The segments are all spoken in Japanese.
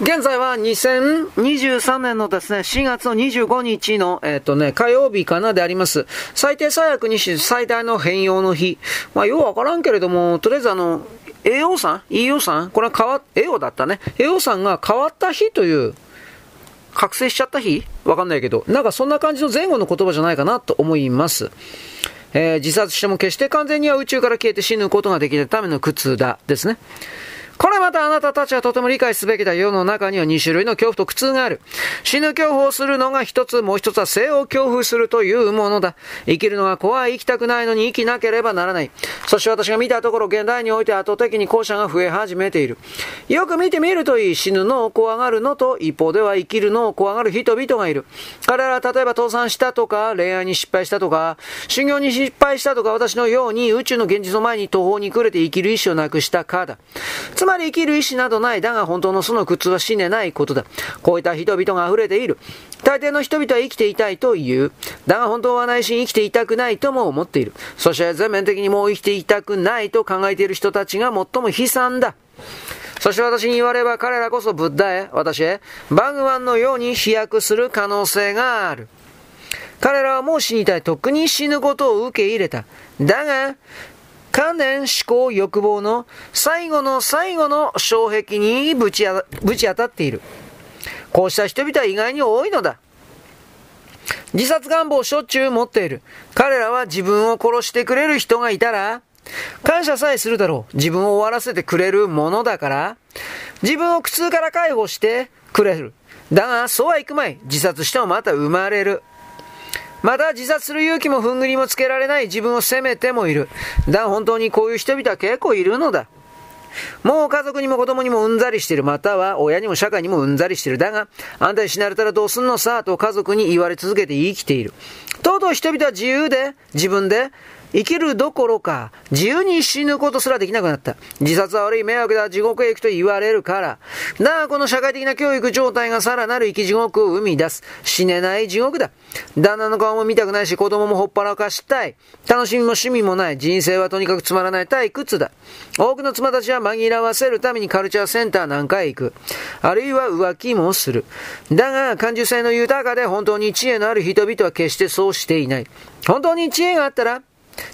現在は2023年のですね、4月の25日の、えっ、ー、とね、火曜日かなであります。最低最悪にし最大の変容の日。まあ、ようわからんけれども、とりあえずあの、栄養さん ?EO さんこれは変わ、栄養だったね。栄養さんが変わった日という、覚醒しちゃった日？わかんないけど、なんかそんな感じの前後の言葉じゃないかなと思います。えー、自殺しても決して完全には宇宙から消えて死ぬことができるための苦痛だ。ですね。これまたあなたたちはとても理解すべきだ。世の中には2種類の恐怖と苦痛がある。死ぬ恐怖をするのが一つ、もう一つは生を恐怖するというものだ。生きるのが怖い、生きたくないのに生きなければならない。そして私が見たところ、現代において圧倒的に後者が増え始めている。よく見てみるといい。死ぬのを怖がるのと、一方では生きるのを怖がる人々がいる。彼らは例えば倒産したとか、恋愛に失敗したとか、修行に失敗したとか、私のように宇宙の現実の前に途方に暮れて生きる意志をなくしたかだ。つまり生きる意志などない。だが本当のその苦痛は死ねないことだ。こういった人々が溢れている。大抵の人々は生きていたいと言う。だが本当は内心生きていたくないとも思っている。そして全面的にもう生きていたくないと考えている人たちが最も悲惨だ。そして私に言われば彼らこそブッダへ、私へ、バグワンのように飛躍する可能性がある。彼らはもう死にたい。とっくに死ぬことを受け入れた。だが、観念、思考、欲望の最後の最後の障壁にぶちぶち当たっている。こうした人々は意外に多いのだ。自殺願望をしょっちゅう持っている。彼らは自分を殺してくれる人がいたら、感謝さえするだろう。自分を終わらせてくれるものだから、自分を苦痛から解放してくれる。だが、そうはいくまい。自殺してもまた生まれる。また自殺する勇気もふんぐりもつけられない自分を責めてもいる。だ本当にこういう人々は結構いるのだ。もう家族にも子供にもうんざりしてる。または親にも社会にもうんざりしてる。だが、あんたに死なれたらどうすんのさ、と家族に言われ続けて生きている。とうとう人々は自由で、自分で、生きるどころか、自由に死ぬことすらできなくなった。自殺は悪い迷惑だ、地獄へ行くと言われるから。だが、この社会的な教育状態がさらなる生き地獄を生み出す。死ねない地獄だ。旦那の顔も見たくないし、子供もほっぱらかしたい。楽しみも趣味もない。人生はとにかくつまらない退屈だ。多くの妻たちは紛らわせるためにカルチャーセンターなんかへ行く。あるいは浮気もする。だが、感受性の豊かで本当に知恵のある人々は決してそうしていない。本当に知恵があったら、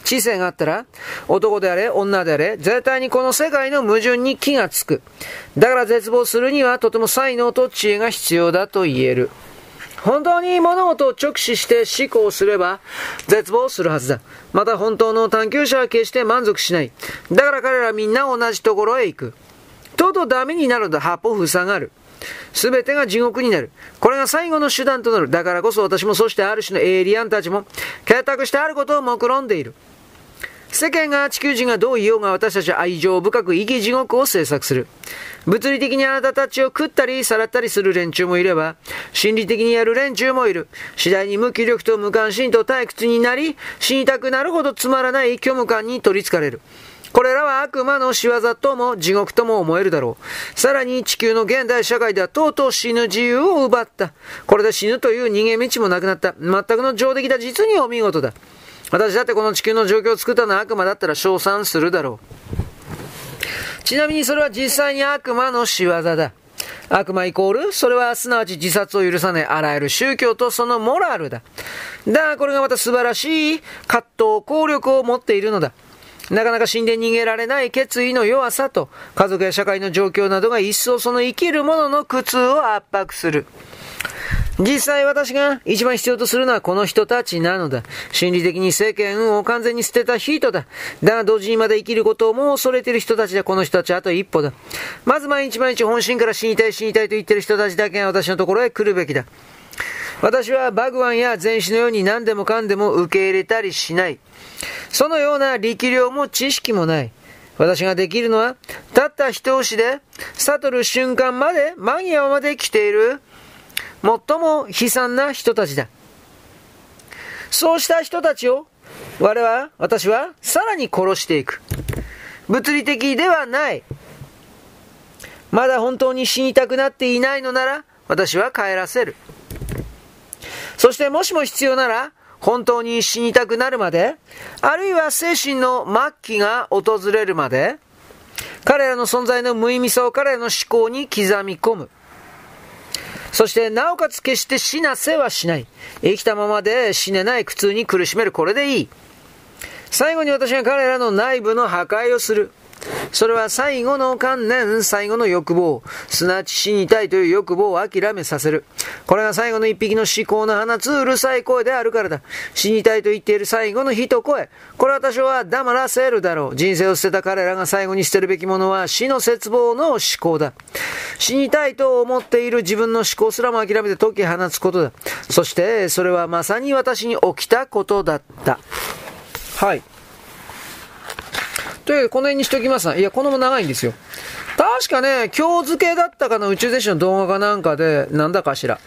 知性があったら、男であれ、女であれ、絶対にこの世界の矛盾に気がつく。だから絶望するにはとても才能と知恵が必要だと言える。本当に物事を直視して思考すれば絶望するはずだ。また本当の探求者は決して満足しない。だから彼らみんな同じところへ行く。とうとうダメになると八方塞がる。すべてが地獄になる。これが最後の手段となる。だからこそ私もそしてある種のエイリアンたちも、結託してあることを目論んでいる。世間が地球人がどう言おうが私たちは愛情深く生き地獄を制作する。物理的にあなたたちを食ったりさらったりする連中もいれば、心理的にやる連中もいる。次第に無気力と無関心と退屈になり、死にたくなるほどつまらない虚無感に取り憑かれる。これらは悪魔の仕業とも地獄とも思えるだろう。さらに地球の現代社会ではとうとう死ぬ自由を奪った。これで死ぬという逃げ道もなくなった。全くの上出来だ。実にお見事だ。私だってこの地球の状況を作ったのは悪魔だったら称賛するだろう。ちなみにそれは実際に悪魔の仕業だ。悪魔イコールそれはすなわち自殺を許さないあらゆる宗教とそのモラルだ。だがこれがまた素晴らしい葛藤、効力を持っているのだ。なかなか死んで逃げられない決意の弱さと、家族や社会の状況などが一層その生きる者のの苦痛を圧迫する。実際私が一番必要とするのはこの人たちなのだ。心理的に世間を完全に捨てた人だ。だが同時にまで生きることをもう恐れている人たちだ。この人たちはあと一歩だ。まず毎日毎日本心から死にたい死にたいと言ってる人たちだけが私のところへ来るべきだ。私はバグワンや前史のように何でもかんでも受け入れたりしない。そのような力量も知識もない。私ができるのは、たった一押しで、悟る瞬間まで、間際まで来ている、最も悲惨な人たちだ。そうした人たちを、我は、私は、さらに殺していく。物理的ではない。まだ本当に死にたくなっていないのなら、私は帰らせる。そしてもしも必要なら、本当に死にたくなるまで、あるいは精神の末期が訪れるまで、彼らの存在の無意味さを彼らの思考に刻み込む。そして、なおかつ決して死なせはしない。生きたままで死ねない苦痛に苦しめる。これでいい。最後に私が彼らの内部の破壊をする。それは最後の観念、最後の欲望、すなわち死にたいという欲望を諦めさせる。これが最後の一匹の思考の放つうるさい声であるからだ。死にたいと言っている最後の一声。これは私は黙らせるだろう。人生を捨てた彼らが最後に捨てるべきものは死の絶望の思考だ。死にたいと思っている自分の思考すらも諦めて解き放つことだ。そして、それはまさに私に起きたことだった。はい。という、この辺にしておきますいや、このも長いんですよ。確かね、今日付けだったかな、宇宙選手の動画かなんかで、なんだかしら。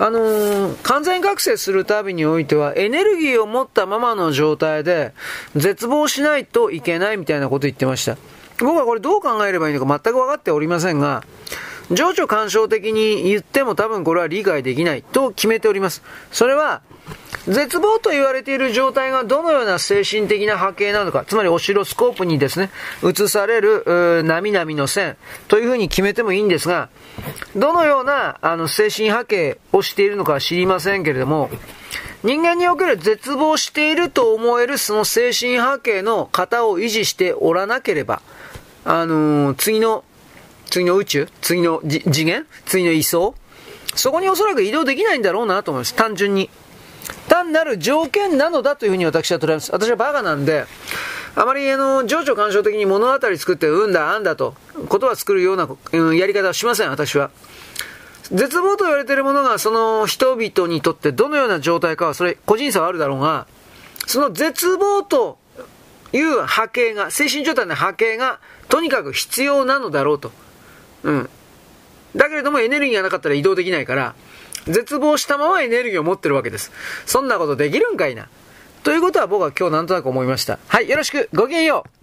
あのー、完全覚醒するたびにおいては、エネルギーを持ったままの状態で、絶望しないといけないみたいなこと言ってました。僕はこれどう考えればいいのか全く分かっておりませんが、情緒干渉的に言っても多分これは理解できないと決めております。それは、絶望と言われている状態がどのような精神的な波形なのか、つまりオシロスコープにですね、映される、波々の線というふうに決めてもいいんですが、どのような、あの、精神波形をしているのかは知りませんけれども、人間における絶望していると思えるその精神波形の型を維持しておらなければ、あのー、次の、次の宇宙？次の次元？次の位相？そこにおそらく移動できないんだろうなと思います。単純に。単なる条件なのだというふうに私は捉えます。私はバカなんで、あまりあの、情緒干渉的に物語作って、うんだ、あんだと、言葉作るような、うん、やり方はしません、私は。絶望と言われているものが、その人々にとってどのような状態かは、それ、個人差はあるだろうが、その絶望という波形が、精神状態の波形が、とにかく必要なのだろうと。うん。だけれどもエネルギーがなかったら移動できないから、絶望したままエネルギーを持ってるわけです。そんなことできるんかいな。ということは僕は今日なんとなく思いました。はい、よろしく、ごきげんよう。